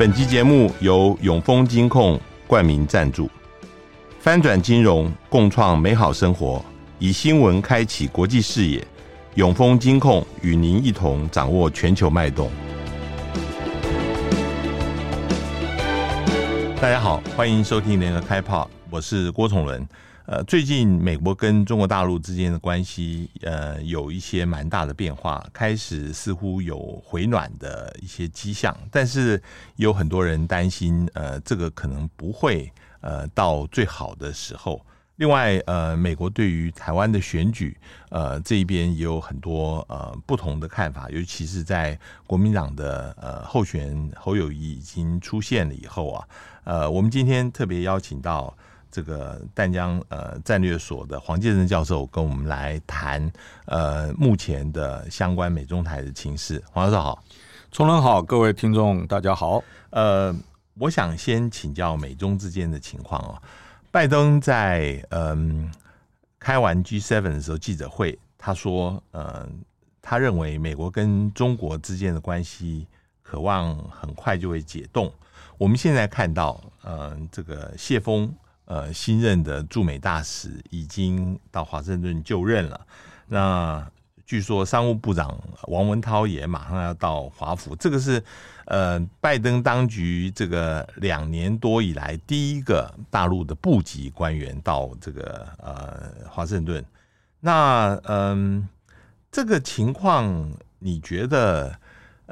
本集节目由永丰金控冠名赞助，翻转金融，共创美好生活，以新闻开启国际视野。永丰金控与您一同掌握全球脉动。大家好，欢迎收听联合开炮，我是郭崇伦。呃，最近美国跟中国大陆之间的关系，呃，有一些蛮大的变化，开始似乎有回暖的一些迹象，但是有很多人担心，呃，这个可能不会呃到最好的时候。另外，呃，美国对于台湾的选举，呃，这一边也有很多呃不同的看法，尤其是在国民党的呃候选人侯友谊已经出现了以后啊，呃，我们今天特别邀请到。这个淡江呃战略所的黄建生教授跟我们来谈呃目前的相关美中台的情势。黄教授好，崇仁好，各位听众大家好。呃，我想先请教美中之间的情况哦。拜登在嗯、呃、开完 G7 的时候记者会，他说，呃，他认为美国跟中国之间的关系渴望很快就会解冻。我们现在看到，呃，这个谢锋。呃，新任的驻美大使已经到华盛顿就任了。那据说商务部长王文涛也马上要到华府，这个是呃拜登当局这个两年多以来第一个大陆的部级官员到这个呃华盛顿。那嗯、这个情况你觉得？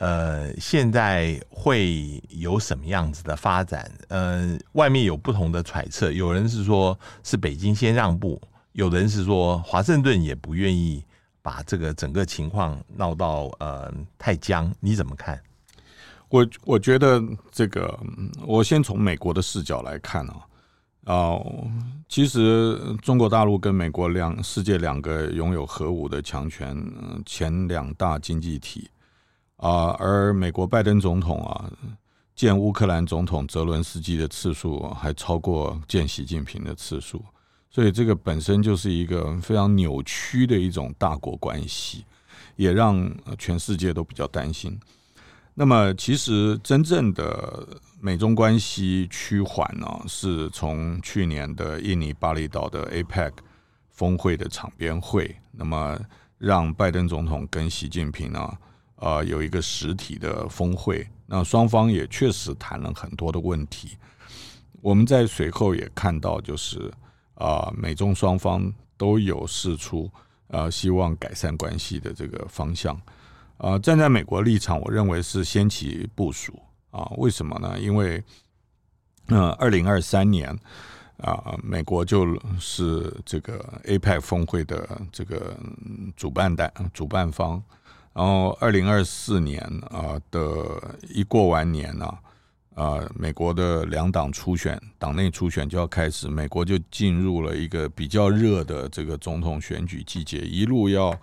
呃，现在会有什么样子的发展？呃，外面有不同的揣测，有人是说是北京先让步，有人是说华盛顿也不愿意把这个整个情况闹到呃太僵，你怎么看？我我觉得这个，我先从美国的视角来看啊，哦，其实中国大陆跟美国两世界两个拥有核武的强权，前两大经济体。啊，而美国拜登总统啊，见乌克兰总统泽伦斯基的次数还超过见习近平的次数，所以这个本身就是一个非常扭曲的一种大国关系，也让全世界都比较担心。那么，其实真正的美中关系趋缓呢，是从去年的印尼巴厘岛的 APEC 峰会的场边会，那么让拜登总统跟习近平呢。啊、呃，有一个实体的峰会，那双方也确实谈了很多的问题。我们在随后也看到，就是啊、美中双方都有释出啊、呃，希望改善关系的这个方向。啊、站在美国立场，我认为是先期部署啊。为什么呢？因为嗯，二零二三年啊、美国就是这个 APEC 峰会的这个主办单主办方。然后，二零二四年啊的一过完年呢，啊，美国的两党初选，党内初选就要开始，美国就进入了一个比较热的这个总统选举季节，一路要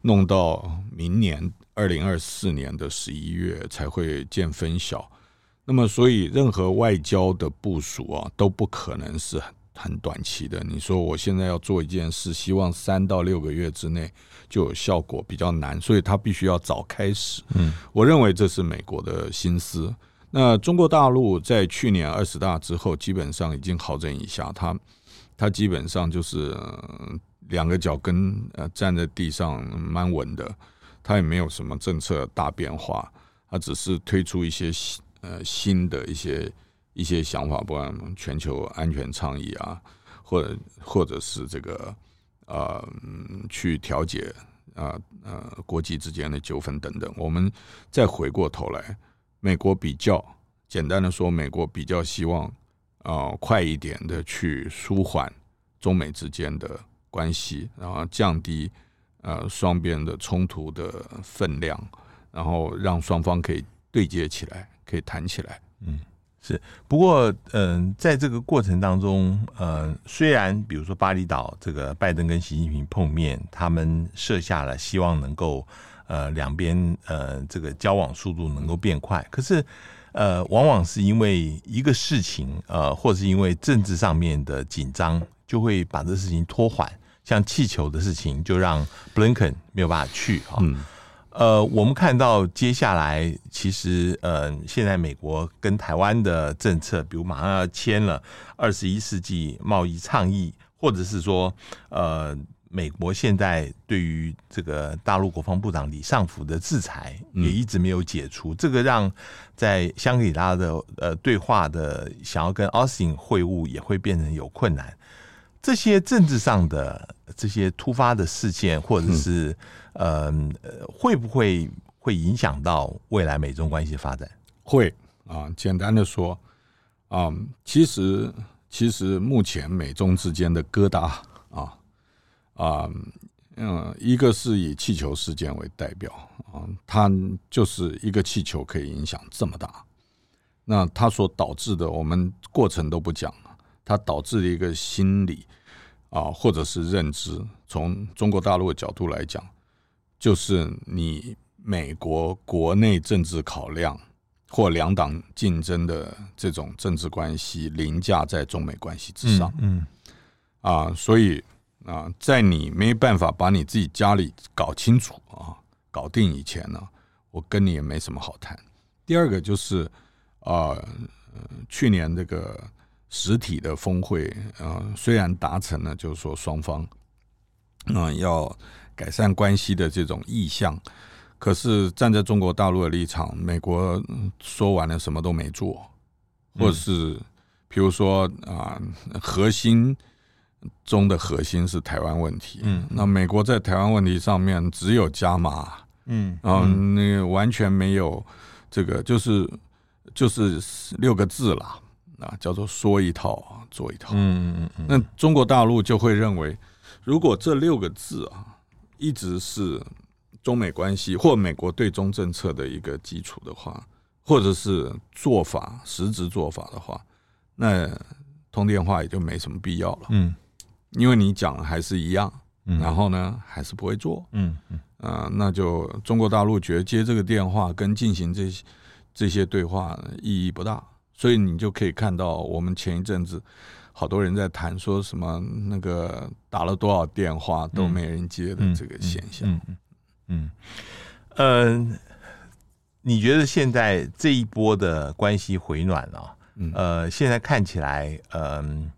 弄到明年二零二四年的十一月才会见分晓。那么，所以任何外交的部署啊，都不可能是很。短期的，你说我现在要做一件事，希望三到六个月之内就有效果，比较难，所以他必须要早开始。嗯，我认为这是美国的心思。那中国大陆在去年二十大之后，基本上已经好整以下，他他基本上就是两个脚跟呃站在地上蛮稳的，他也没有什么政策大变化，他只是推出一些呃新的一些。一些想法，不管全球安全倡议啊，或者或者是这个呃，去调解啊呃国际之间的纠纷等等。我们再回过头来，美国比较简单的说，美国比较希望啊、呃、快一点的去舒缓中美之间的关系，然后降低呃双边的冲突的分量，然后让双方可以对接起来，可以谈起来。嗯。是，不过，嗯，在这个过程当中，呃，虽然比如说巴厘岛这个拜登跟习近平碰面，他们设下了希望能够，呃，两边呃这个交往速度能够变快，可是，呃，往往是因为一个事情，呃，或是因为政治上面的紧张，就会把这事情拖缓。像气球的事情，就让布林肯没有办法去哈。嗯呃，我们看到接下来其实呃，现在美国跟台湾的政策，比如马上要签了二十一世纪贸易倡议，或者是说呃。美国现在对于这个大陆国防部长李尚福的制裁也一直没有解除，这个让在香格里拉的呃对话的想要跟奥斯汀会晤也会变成有困难。这些政治上的这些突发的事件，或者是呃会不会会影响到未来美中关系发展？会啊，简单的说啊，其实其实目前美中之间的疙瘩啊。啊，嗯，一个是以气球事件为代表啊，它就是一个气球可以影响这么大，那它所导致的，我们过程都不讲，它导致的一个心理啊，或者是认知，从中国大陆的角度来讲，就是你美国国内政治考量或两党竞争的这种政治关系凌驾在中美关系之上，嗯，啊，所以。啊，在你没办法把你自己家里搞清楚啊、搞定以前呢，我跟你也没什么好谈。第二个就是啊，去年这个实体的峰会，啊，虽然达成了，就是说双方啊要改善关系的这种意向，可是站在中国大陆的立场，美国说完了什么都没做，或者是比如说啊，核心。中的核心是台湾问题，嗯，那美国在台湾问题上面只有加码，嗯，啊，那个完全没有这个，就是就是六个字啦，啊，叫做说一套做一套，嗯嗯嗯，那中国大陆就会认为，如果这六个字啊一直是中美关系或美国对中政策的一个基础的话，或者是做法实质做法的话，那通电话也就没什么必要了，嗯。因为你讲还是一样，然后呢还是不会做，嗯嗯，啊，那就中国大陆觉得接这个电话跟进行这些这些对话意义不大，所以你就可以看到我们前一阵子好多人在谈说什么那个打了多少电话都没人接的这个现象，嗯嗯嗯，你觉得现在这一波的关系回暖啊，呃，现在看起来，嗯。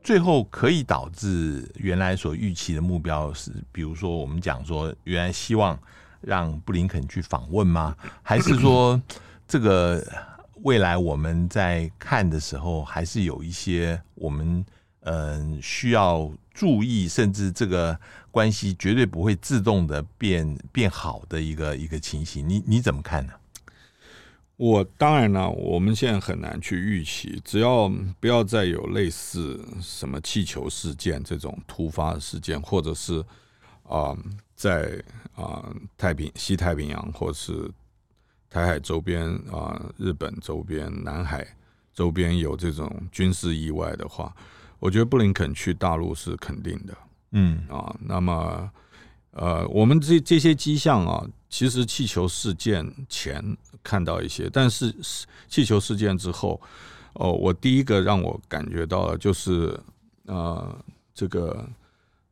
最后可以导致原来所预期的目标是，比如说我们讲说，原来希望让布林肯去访问吗？还是说这个未来我们在看的时候，还是有一些我们嗯需要注意，甚至这个关系绝对不会自动的变变好的一个一个情形？你你怎么看呢？我当然了，我们现在很难去预期，只要不要再有类似什么气球事件这种突发事件，或者是啊、在啊、太平西太平洋或是台海周边啊、呃、日本周边、南海周边有这种军事意外的话，我觉得布林肯去大陆是肯定的。嗯啊，那么呃，我们这这些迹象啊，其实气球事件前。看到一些，但是气球事件之后，哦，我第一个让我感觉到的就是，呃，这个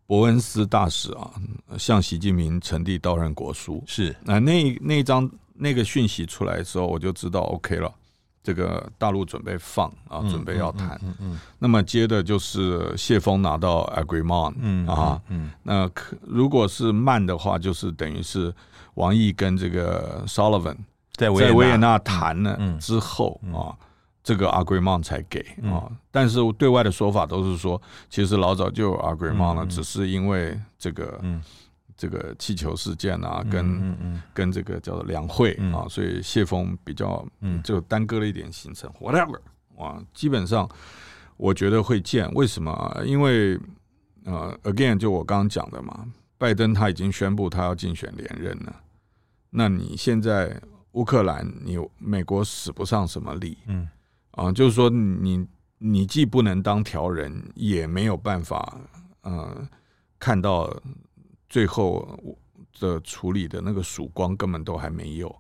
伯恩斯大使啊，向习近平呈递到任国书，是那那那张那个讯息出来的时候，我就知道 OK 了，这个大陆准备放啊，准备要谈，嗯嗯，那么接着就是谢峰拿到 agreement，嗯啊，嗯，那可如果是慢的话，就是等于是王毅跟这个 Sullivan。在维也纳。谈了之后啊，这个 agreement 才给啊。但是对外的说法都是说，其实老早就有 agreement 了，只是因为这个这个气球事件啊，跟跟这个叫做两会啊，所以谢峰比较就耽搁了一点行程。whatever 啊，基本上我觉得会见。为什么？因为呃，again 就我刚刚讲的嘛，拜登他已经宣布他要竞选连任了。那你现在？乌克兰，你美国使不上什么力，嗯，啊，就是说你你既不能当调人，也没有办法，呃，看到最后的处理的那个曙光根本都还没有。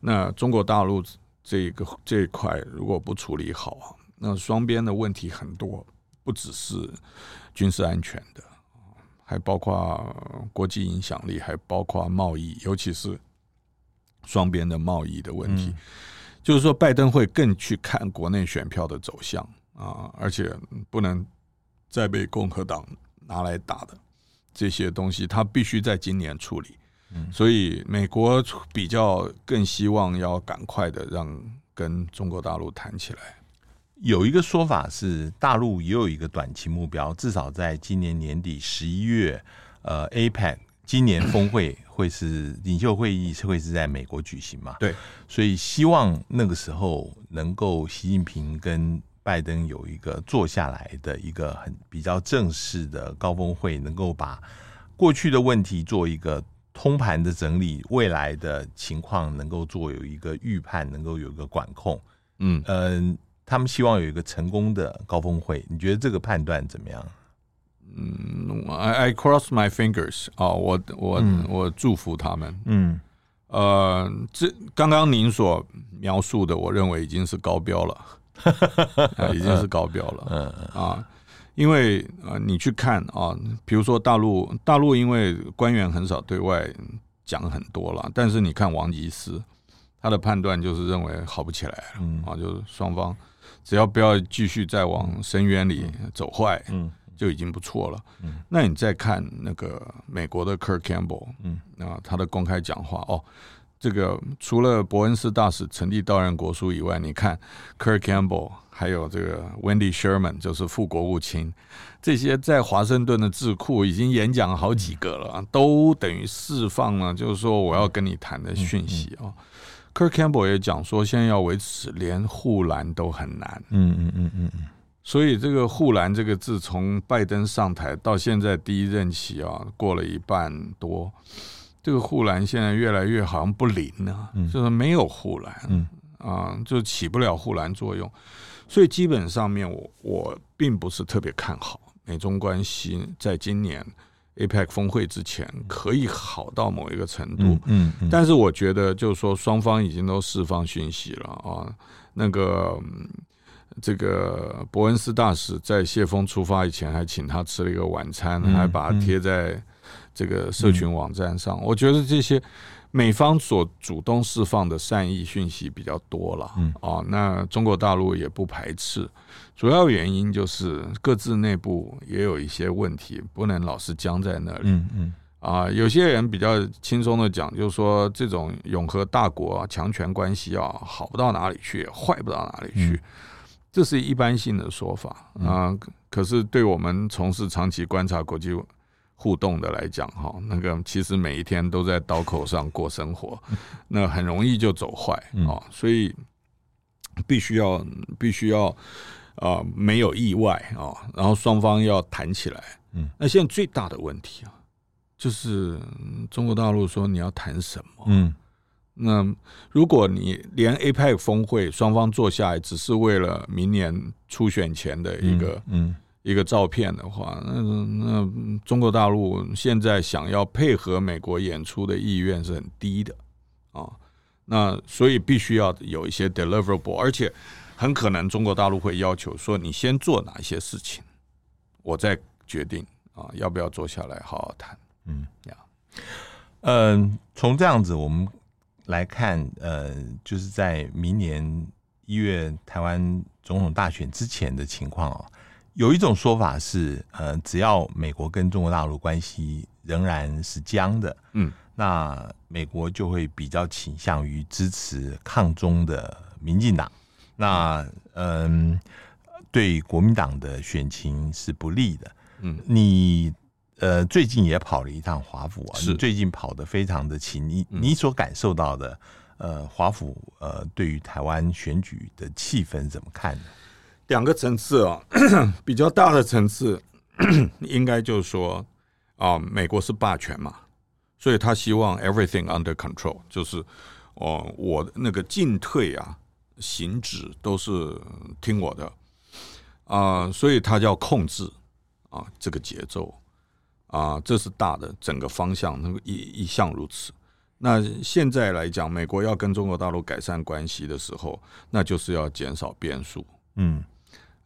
那中国大陆这个这一块如果不处理好，那双边的问题很多，不只是军事安全的，还包括国际影响力，还包括贸易，尤其是双边的贸易的问题。嗯、就是说，拜登会更去看国内选票的走向啊，而且不能再被共和党拿来打的这些东西，他必须在今年处理。嗯、所以，美国比较更希望要赶快的让跟中国大陆谈起来。有一个说法是，大陆也有一个短期目标，至少在今年年底十一月，呃，APEC 今年峰会会是领袖会议是会是在美国举行嘛？对，所以希望那个时候能够习近平跟拜登有一个坐下来的一个很比较正式的高峰会，能够把过去的问题做一个。通盘的整理，未来的情况能够做有一个预判，能够有一个管控。嗯嗯、呃，他们希望有一个成功的高峰会，你觉得这个判断怎么样？嗯，I I cross my fingers 啊、哦，我我、嗯、我祝福他们。嗯，呃，这刚刚您所描述的，我认为已经是高标了，啊、已经是高标了。嗯啊。因为啊、呃，你去看啊，比如说大陆，大陆因为官员很少对外讲很多了，但是你看王吉斯，他的判断就是认为好不起来了，嗯啊，就是双方只要不要继续再往深渊里走坏，嗯，就已经不错了。嗯，那你再看那个美国的 Kirk Campbell，嗯啊，他的公开讲话哦。这个除了伯恩斯大使成立到任国书以外，你看 Kirk Campbell 还有这个 Wendy Sherman，就是副国务卿，这些在华盛顿的智库已经演讲好几个了，都等于释放了，就是说我要跟你谈的讯息啊。Kirk Campbell 也讲说，现在要维持连护栏都很难。嗯嗯嗯嗯嗯。所以这个护栏这个字，从拜登上台到现在第一任期啊，过了一半多。这个护栏现在越来越好像不灵了，嗯、就是没有护栏，嗯、啊，就起不了护栏作用，所以基本上面我我并不是特别看好美中关系在今年 APEC 峰会之前可以好到某一个程度，嗯，但是我觉得就是说双方已经都释放讯息了啊，那个这个伯恩斯大使在谢峰出发以前还请他吃了一个晚餐，嗯、还把它贴在。这个社群网站上，嗯、我觉得这些美方所主动释放的善意讯息比较多了，嗯。啊，那中国大陆也不排斥，主要原因就是各自内部也有一些问题，不能老是僵在那里，嗯嗯。啊，有些人比较轻松的讲，就是说这种永和大国啊，强权关系啊，好不到哪里去，坏不到哪里去，嗯、这是一般性的说法。啊，可是对我们从事长期观察国际。互动的来讲，哈，那个其实每一天都在刀口上过生活，那很容易就走坏啊，所以必须要必须要啊，没有意外啊，然后双方要谈起来。嗯，那现在最大的问题啊，就是中国大陆说你要谈什么？嗯，那如果你连 APEC 峰会双方坐下来，只是为了明年初选前的一个嗯。一个照片的话，那那中国大陆现在想要配合美国演出的意愿是很低的啊，那所以必须要有一些 deliverable，而且很可能中国大陆会要求说，你先做哪一些事情，我再决定啊要不要坐下来好好谈。嗯，呀，嗯，从这样子我们来看，呃，就是在明年一月台湾总统大选之前的情况哦。有一种说法是，呃，只要美国跟中国大陆关系仍然是僵的，嗯，那美国就会比较倾向于支持抗中的民进党，那嗯，对国民党的选情是不利的，嗯，你呃最近也跑了一趟华府啊，是。你最近跑得非常的勤，你你所感受到的，呃，华府呃对于台湾选举的气氛怎么看呢？两个层次啊，比较大的层次，应该就是说啊，美国是霸权嘛，所以他希望 everything under control，就是哦，我那个进退啊、行止都是听我的啊，所以他就要控制啊这个节奏啊，这是大的整个方向，那个一一向如此。那现在来讲，美国要跟中国大陆改善关系的时候，那就是要减少变数，嗯。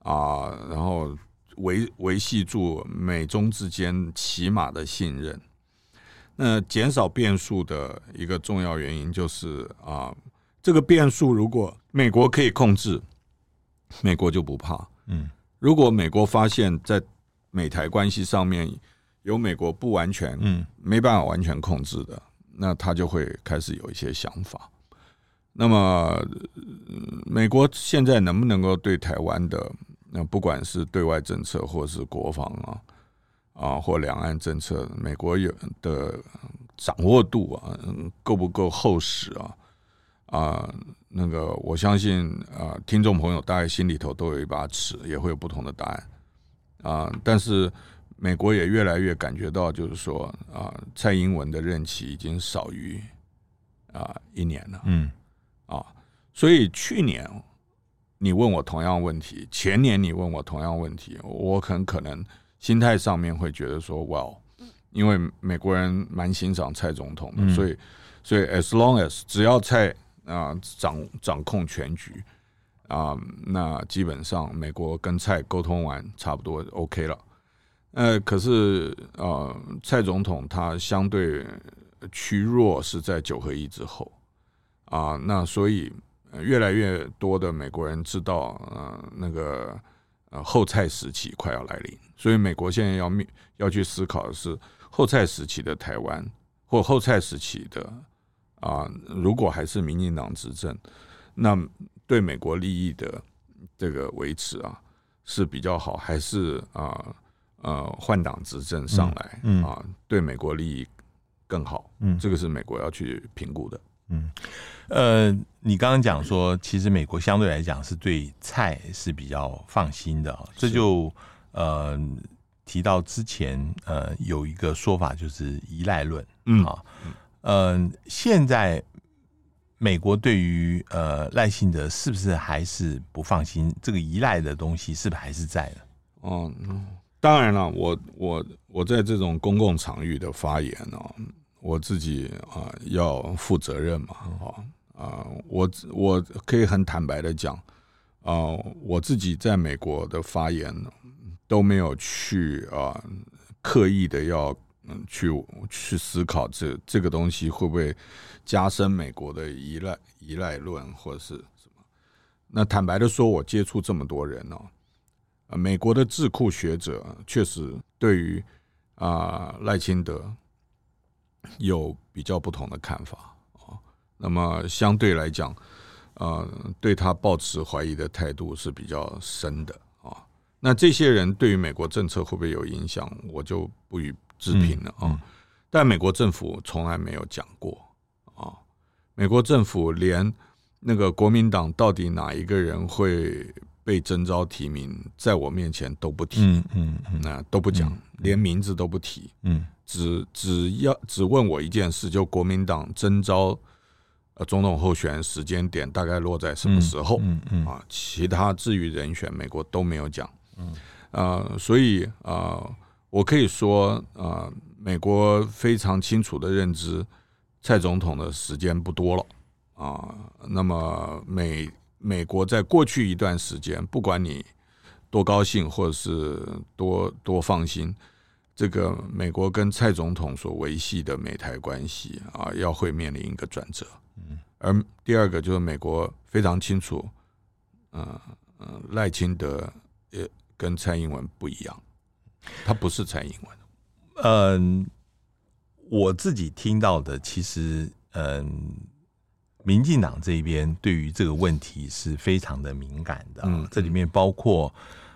啊，然后维维系住美中之间起码的信任。那减少变数的一个重要原因就是啊，这个变数如果美国可以控制，美国就不怕。嗯，如果美国发现，在美台关系上面有美国不完全、嗯，没办法完全控制的，那他就会开始有一些想法。那么，美国现在能不能够对台湾的那不管是对外政策或是国防啊？啊，或两岸政策，美国有的掌握度啊，够不够厚实啊？啊，那个我相信啊，听众朋友大概心里头都有一把尺，也会有不同的答案啊。但是美国也越来越感觉到，就是说啊，蔡英文的任期已经少于啊一年了，嗯，啊，所以去年你问我同样问题，前年你问我同样问题，我很可能。心态上面会觉得说，哇，因为美国人蛮欣赏蔡总统的，所以，所以 as long as 只要蔡啊掌掌控全局啊，那基本上美国跟蔡沟通完差不多 OK 了。呃，可是呃，蔡总统他相对趋弱是在九合一之后啊，那所以越来越多的美国人知道，呃，那个。呃，后蔡时期快要来临，所以美国现在要面要去思考的是后蔡时期的台湾，或后蔡时期的啊，如果还是民进党执政，那对美国利益的这个维持啊是比较好，还是啊呃换党执政上来啊对美国利益更好？嗯，这个是美国要去评估的。嗯，呃，你刚刚讲说，其实美国相对来讲是对菜是比较放心的，这就呃提到之前呃有一个说法就是依赖论，嗯啊，呃，现在美国对于呃赖清德是不是还是不放心？这个依赖的东西是不是还是在的？哦，当然了，我我我在这种公共场域的发言呢。我自己啊要负责任嘛，啊啊，我我可以很坦白的讲，啊，我自己在美国的发言都没有去啊刻意的要嗯去去思考这这个东西会不会加深美国的依赖依赖论或者是什么？那坦白的说，我接触这么多人哦，啊，美国的智库学者确实对于啊赖清德。有比较不同的看法啊，那么相对来讲，呃，对他抱持怀疑的态度是比较深的啊。那这些人对于美国政策会不会有影响，我就不予置评了啊。但美国政府从来没有讲过啊，美国政府连那个国民党到底哪一个人会被征召提名，在我面前都不提，嗯嗯，那都不讲，连名字都不提，嗯。只只要只问我一件事，就国民党征召呃总统候选人时间点大概落在什么时候？嗯嗯啊，其他至于人选，美国都没有讲。嗯啊，所以啊，我可以说啊，美国非常清楚的认知，蔡总统的时间不多了啊。那么美美国在过去一段时间，不管你多高兴或者是多多放心。这个美国跟蔡总统所维系的美台关系啊，要会面临一个转折。嗯，而第二个就是美国非常清楚，嗯嗯，赖清德也跟蔡英文不一样，他不是蔡英文。嗯，我自己听到的，其实嗯，民进党这边对于这个问题是非常的敏感的。嗯，这里面包括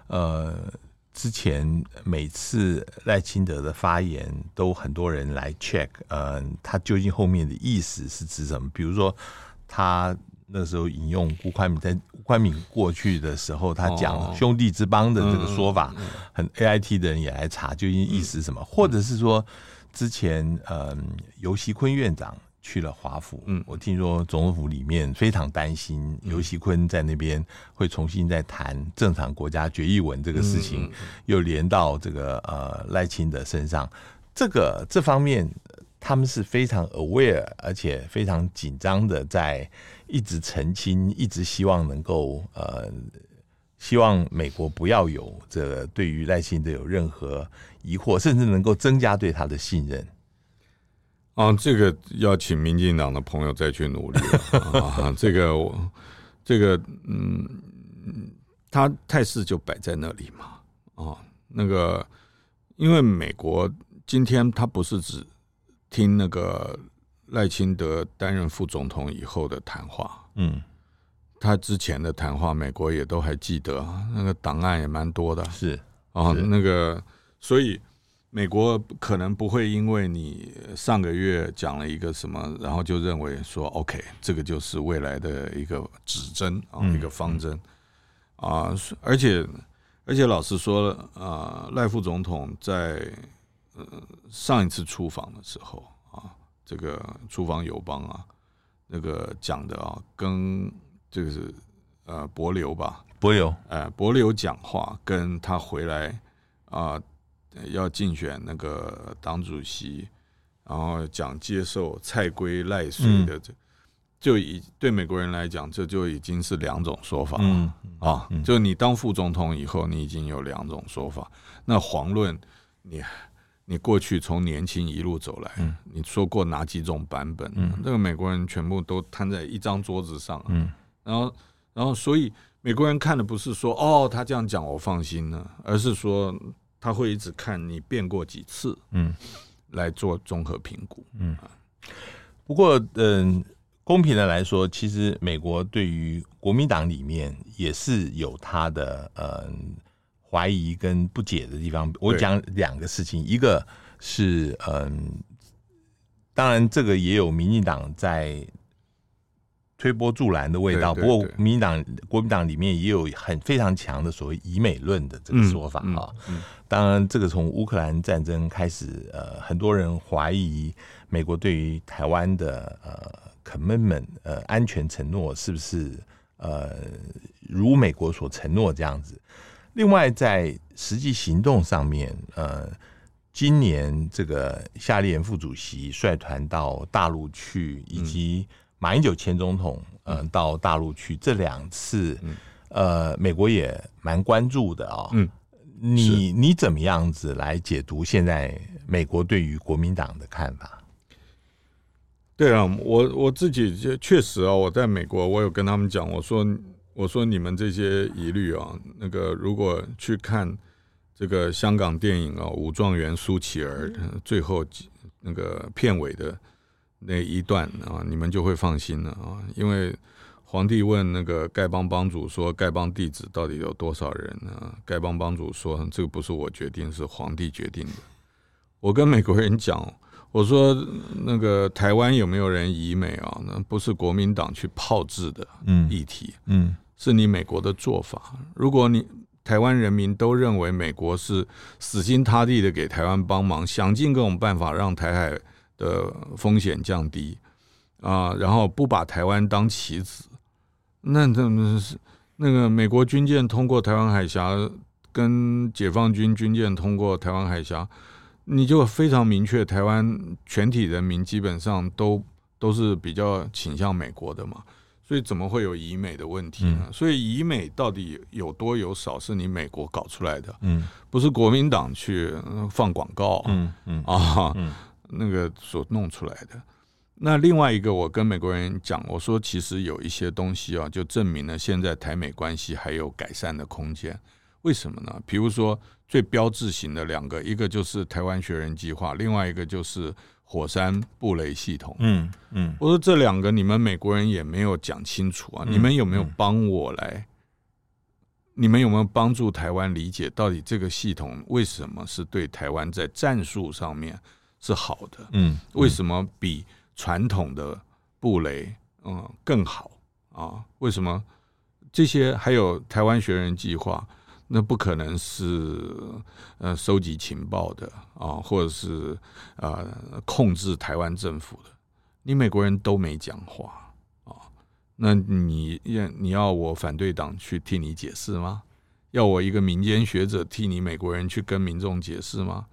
呃。之前每次赖清德的发言，都很多人来 check，呃，他究竟后面的意思是指什么？比如说，他那时候引用吴宽敏，在吴宽敏过去的时候，他讲兄弟之邦的这个说法，很 AIT 的人也来查究竟意思是什么，或者是说之前呃游锡坤院长。去了华府，嗯，我听说总统府里面非常担心游锡坤在那边会重新再谈正常国家决议文这个事情，又连到这个呃赖清德身上，这个这方面他们是非常 aware，而且非常紧张的，在一直澄清，一直希望能够呃希望美国不要有这个对于赖清德有任何疑惑，甚至能够增加对他的信任。啊，这个要请民进党的朋友再去努力了啊！这个我，这个嗯，他态势就摆在那里嘛啊，那个因为美国今天他不是只听那个赖清德担任副总统以后的谈话，嗯，他之前的谈话，美国也都还记得，那个档案也蛮多的，是啊，那个所以。美国可能不会因为你上个月讲了一个什么，然后就认为说 OK，这个就是未来的一个指针啊，一个方针啊。而且而且老实说，啊，赖副总统在呃上一次出访的时候啊，这个出访友邦啊，那个讲的啊，跟这个是呃博流吧，博流，哎，博流讲话，跟他回来啊。要竞选那个党主席，然后讲接受蔡圭赖水的，这就以对美国人来讲，这就已经是两种说法了啊！就你当副总统以后，你已经有两种说法。那遑论你你过去从年轻一路走来，你说过哪几种版本？这个美国人全部都摊在一张桌子上。然后然后所以美国人看的不是说哦，他这样讲我放心了，而是说。他会一直看你变过几次，嗯，来做综合评估，嗯。不过，嗯，公平的来说，其实美国对于国民党里面也是有他的嗯怀疑跟不解的地方。我讲两个事情，一个是嗯，当然这个也有民进党在。推波助澜的味道，不过民进党、国民党里面也有很非常强的所谓“以美论”的这个说法啊。当然，这个从乌克兰战争开始，呃，很多人怀疑美国对于台湾的呃 commitment 呃安全承诺是不是呃如美国所承诺这样子。另外，在实际行动上面，呃，今年这个夏立言副主席率团到大陆去，以及。马英九前总统，嗯，到大陆去这两次，呃，美国也蛮关注的啊。嗯，你你怎么样子来解读现在美国对于国民党的看法？对啊，我我自己就确实啊，我在美国，我有跟他们讲，我说我说你们这些疑虑啊，那个如果去看这个香港电影啊，《武状元苏乞儿》最后那个片尾的。那一段啊，你们就会放心了啊，因为皇帝问那个丐帮帮主说：“丐帮弟子到底有多少人呢？”丐帮帮主说：“这个不是我决定，是皇帝决定的。”我跟美国人讲，我说那个台湾有没有人移美啊？那不是国民党去炮制的议题，嗯，是你美国的做法。如果你台湾人民都认为美国是死心塌地的给台湾帮忙，想尽各种办法让台海。的风险降低。啊，然后不把台湾当棋子，那怎么是那个美国军舰通过台湾海峡，跟解放军军舰通过台湾海峡，你就非常明确，台湾全体人民基本上都都是比较倾向美国的嘛，所以怎么会有以美的问题呢？所以以美到底有多有少，是你美国搞出来的，嗯，不是国民党去放广告，嗯嗯。啊。那个所弄出来的，那另外一个，我跟美国人讲，我说其实有一些东西啊，就证明了现在台美关系还有改善的空间。为什么呢？比如说最标志性的两个，一个就是台湾学人计划，另外一个就是火山布雷系统。嗯嗯，我说这两个你们美国人也没有讲清楚啊，你们有没有帮我来？你们有没有帮助台湾理解到底这个系统为什么是对台湾在战术上面？是好的，嗯，为什么比传统的布雷嗯更好啊？为什么这些还有台湾学人计划？那不可能是呃收集情报的啊，或者是呃控制台湾政府的？你美国人都没讲话啊？那你要你要我反对党去替你解释吗？要我一个民间学者替你美国人去跟民众解释吗？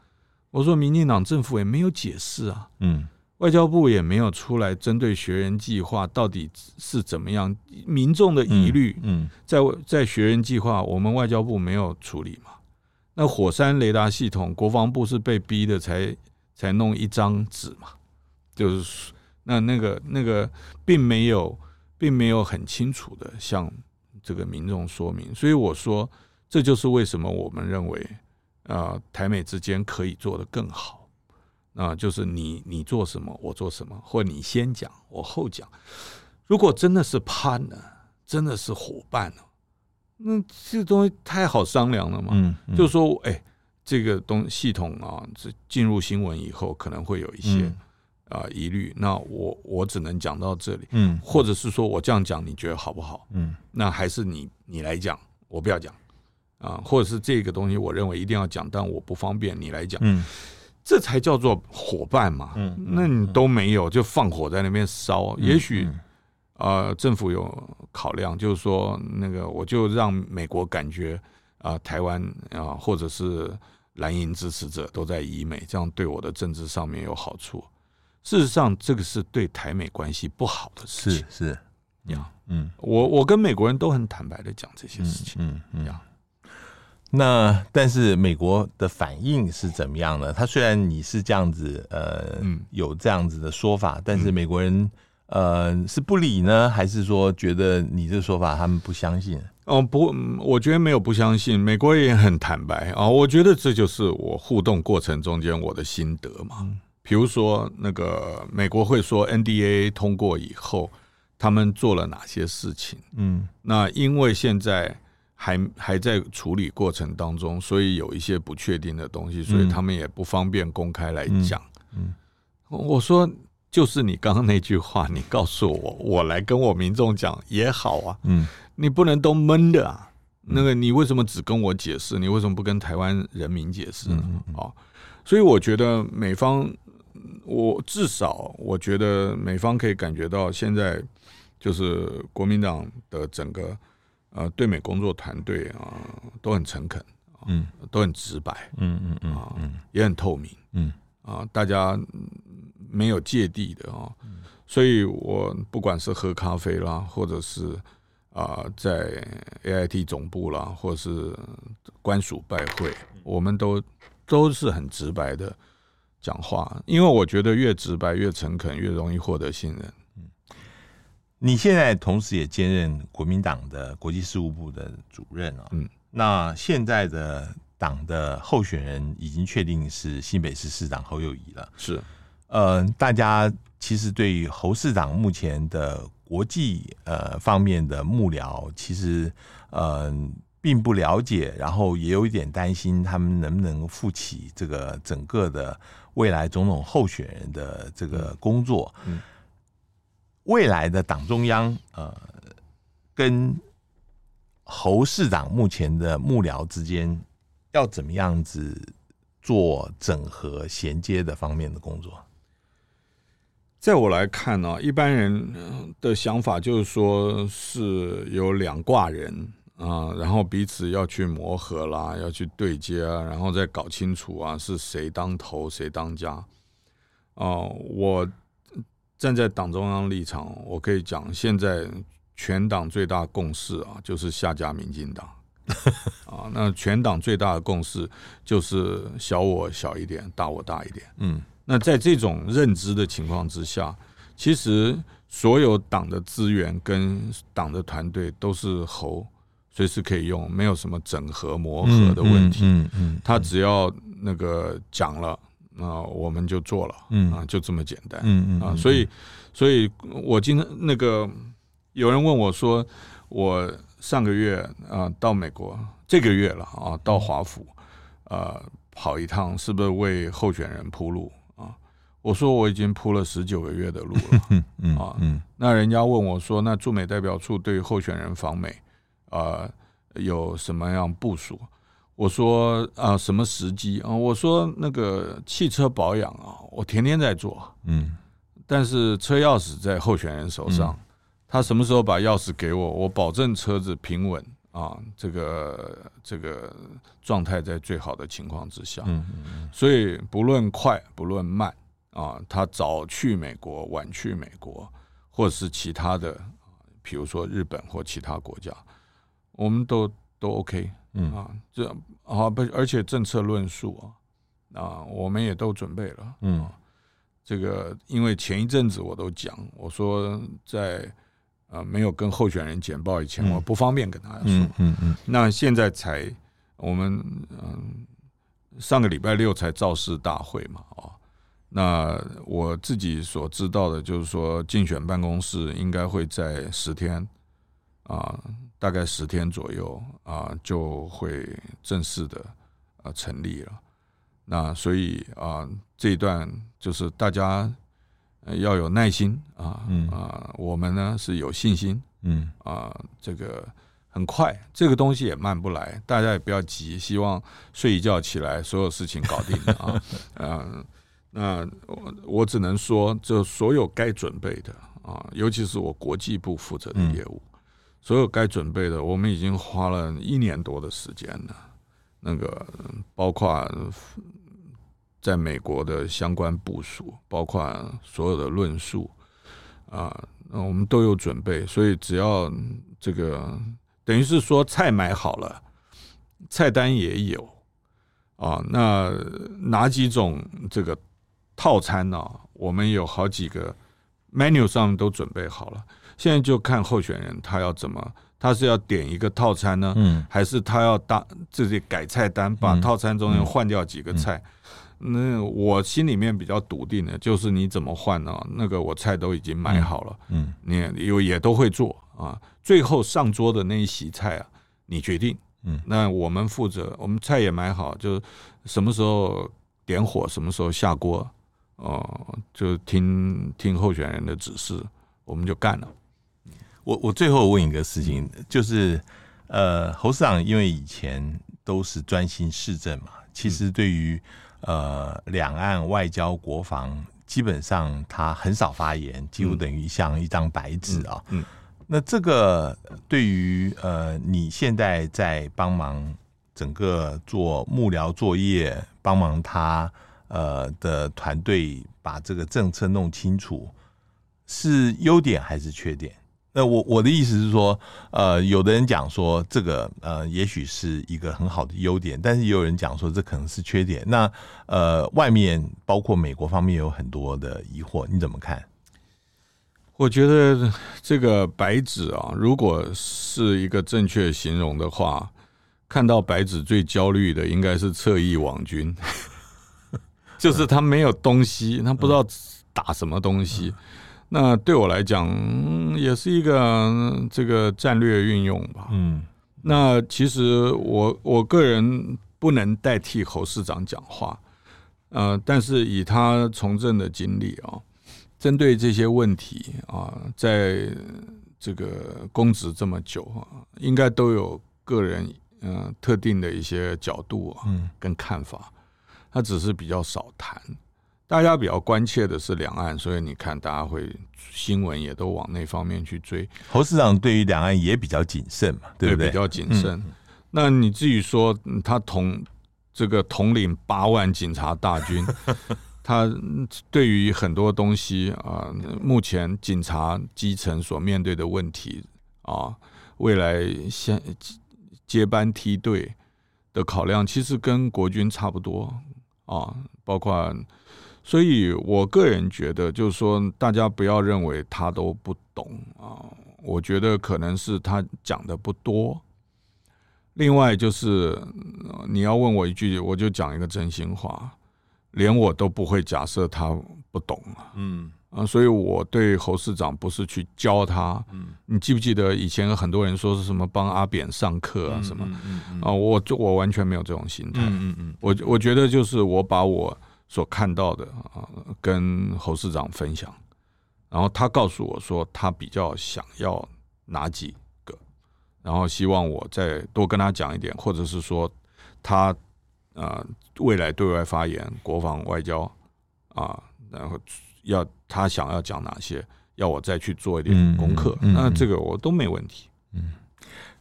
我说，民进党政府也没有解释啊。嗯，外交部也没有出来针对学人计划到底是怎么样，民众的疑虑，嗯，在在学人计划，我们外交部没有处理嘛？那火山雷达系统，国防部是被逼的才才弄一张纸嘛？就是那那个那个并没有并没有很清楚的向这个民众说明，所以我说这就是为什么我们认为啊，台美之间可以做得更好。啊，就是你你做什么，我做什么，或你先讲，我后讲。如果真的是 partner，真的是伙伴，那这东西太好商量了嘛。嗯，嗯就是说，哎，这个东系统啊，这进入新闻以后可能会有一些、嗯、啊疑虑。那我我只能讲到这里。嗯，或者是说我这样讲，你觉得好不好？嗯，那还是你你来讲，我不要讲啊。或者是这个东西，我认为一定要讲，但我不方便，你来讲。嗯。这才叫做伙伴嘛，嗯，那你都没有，就放火在那边烧。嗯、也许，呃，政府有考量，就是说，那个我就让美国感觉啊、呃，台湾啊、呃，或者是蓝营支持者都在以美，这样对我的政治上面有好处。事实上，这个是对台美关系不好的事情。是是，呀，嗯，我我跟美国人都很坦白的讲这些事情，嗯嗯，呀。那但是美国的反应是怎么样呢？他虽然你是这样子，呃，有这样子的说法，但是美国人呃是不理呢，还是说觉得你这个说法他们不相信？哦，不，我觉得没有不相信，美国也很坦白啊。我觉得这就是我互动过程中间我的心得嘛。比如说那个美国会说 NDA 通过以后，他们做了哪些事情？嗯，那因为现在。还还在处理过程当中，所以有一些不确定的东西，所以他们也不方便公开来讲。嗯，我说就是你刚刚那句话，你告诉我，我来跟我民众讲也好啊。嗯，你不能都闷的啊。那个你为什么只跟我解释？你为什么不跟台湾人民解释呢？啊，所以我觉得美方，我至少我觉得美方可以感觉到，现在就是国民党的整个。呃，对美工作团队啊，都很诚恳，嗯，都很直白，嗯嗯嗯啊，也很透明，嗯啊，大家没有芥蒂的啊，所以我不管是喝咖啡啦，或者是啊在 AIT 总部啦，或者是官署拜会，我们都都是很直白的讲话，因为我觉得越直白越诚恳，越容易获得信任。你现在同时也兼任国民党的国际事务部的主任啊，嗯，那现在的党的候选人已经确定是新北市市长侯友谊了，是，呃，大家其实对于侯市长目前的国际呃方面的幕僚，其实呃并不了解，然后也有一点担心他们能不能负起这个整个的未来总统候选人的这个工作，嗯。嗯未来的党中央，呃，跟侯市长目前的幕僚之间，要怎么样子做整合衔接的方面的工作？在我来看呢，一般人的想法就是说是有两挂人啊，然后彼此要去磨合啦，要去对接啊，然后再搞清楚啊是谁当头谁当家哦，我。站在党中央立场，我可以讲，现在全党最大共识啊，就是下架民进党 啊。那全党最大的共识就是小我小一点，大我大一点。嗯，那在这种认知的情况之下，其实所有党的资源跟党的团队都是猴随时可以用，没有什么整合磨合的问题。嗯嗯，他只要那个讲了。啊，我们就做了，嗯啊，就这么简单，嗯嗯啊，所以，所以我今天那个有人问我说，我上个月啊到美国，这个月了啊到华府，啊跑一趟，是不是为候选人铺路啊？我说我已经铺了十九个月的路了，嗯啊，那人家问我说，那驻美代表处对候选人访美啊有什么样部署？我说啊，什么时机？啊？我说那个汽车保养啊，我天天在做，嗯，但是车钥匙在候选人手上，他什么时候把钥匙给我，我保证车子平稳啊，这个这个状态在最好的情况之下，嗯嗯，所以不论快不论慢啊，他早去美国，晚去美国，或者是其他的，比如说日本或其他国家，我们都都 OK，嗯。啊，这啊不，而且政策论述啊，啊，我们也都准备了，嗯，这个因为前一阵子我都讲，我说在呃没有跟候选人简报以前，我不方便跟大家说，嗯嗯，嗯，那现在才我们嗯。上个礼拜六才造势大会嘛，啊，那我自己所知道的就是说，竞选办公室应该会在十天，啊，大概十天左右啊，就会正式的啊成立了。那所以啊，这一段就是大家要有耐心啊，啊，我们呢是有信心，嗯啊，这个。很快，这个东西也慢不来，大家也不要急。希望睡一觉起来，所有事情搞定啊。嗯，那我我只能说，这所有该准备的啊，尤其是我国际部负责的业务，所有该准备的，我们已经花了一年多的时间了。那个包括在美国的相关部署，包括所有的论述啊，那我们都有准备。所以只要这个。等于是说菜买好了，菜单也有啊。那哪几种这个套餐呢？我们有好几个 menu 上都准备好了。现在就看候选人他要怎么，他是要点一个套餐呢，还是他要当自己改菜单，把套餐中间换掉几个菜？那我心里面比较笃定的就是你怎么换呢？那个我菜都已经买好了，嗯，你有也都会做。啊，最后上桌的那一席菜啊，你决定。嗯，那我们负责，我们菜也买好，就什么时候点火，什么时候下锅，哦、呃，就听听候选人的指示，我们就干了。我我最后问一个事情，就是呃，侯市长因为以前都是专心市政嘛，其实对于呃两岸外交、国防，基本上他很少发言，几乎等于像一张白纸啊。嗯。嗯那这个对于呃，你现在在帮忙整个做幕僚作业，帮忙他呃的团队把这个政策弄清楚，是优点还是缺点？那我我的意思是说，呃，有的人讲说这个呃，也许是一个很好的优点，但是也有人讲说这可能是缺点。那呃，外面包括美国方面有很多的疑惑，你怎么看？我觉得这个白纸啊，如果是一个正确形容的话，看到白纸最焦虑的应该是侧翼网军，就是他没有东西，他不知道打什么东西。那对我来讲，也是一个这个战略运用吧。嗯，那其实我我个人不能代替侯市长讲话，呃，但是以他从政的经历啊。针对这些问题啊，在这个公职这么久啊，应该都有个人嗯特定的一些角度啊，跟看法。他只是比较少谈，大家比较关切的是两岸，所以你看，大家会新闻也都往那方面去追。侯市长对于两岸也比较谨慎嘛，对不对？对，比较谨慎。那你至于说他统这个统领八万警察大军。他对于很多东西啊，目前警察基层所面对的问题啊，未来先接班梯队的考量，其实跟国军差不多啊。包括，所以我个人觉得，就是说，大家不要认为他都不懂啊。我觉得可能是他讲的不多。另外就是你要问我一句，我就讲一个真心话。连我都不会假设他不懂啊，嗯啊，所以我对侯市长不是去教他，嗯，你记不记得以前很多人说是什么帮阿扁上课啊什么，啊，我就我完全没有这种心态，嗯嗯，我我觉得就是我把我所看到的啊跟侯市长分享，然后他告诉我说他比较想要哪几个，然后希望我再多跟他讲一点，或者是说他。啊，未来对外发言、国防、外交啊，然后要他想要讲哪些，要我再去做一点功课，那这个我都没问题。嗯，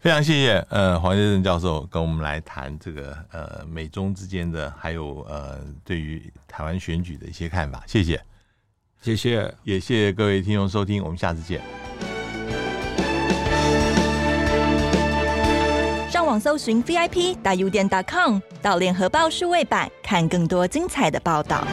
非常谢谢呃黄先生教授跟我们来谈这个呃美中之间的，还有呃对于台湾选举的一些看法，谢谢，谢谢，也谢谢各位听众收听，我们下次见。上网搜寻 VIP 大 U 点 .com，到联合报数位版看更多精彩的报道。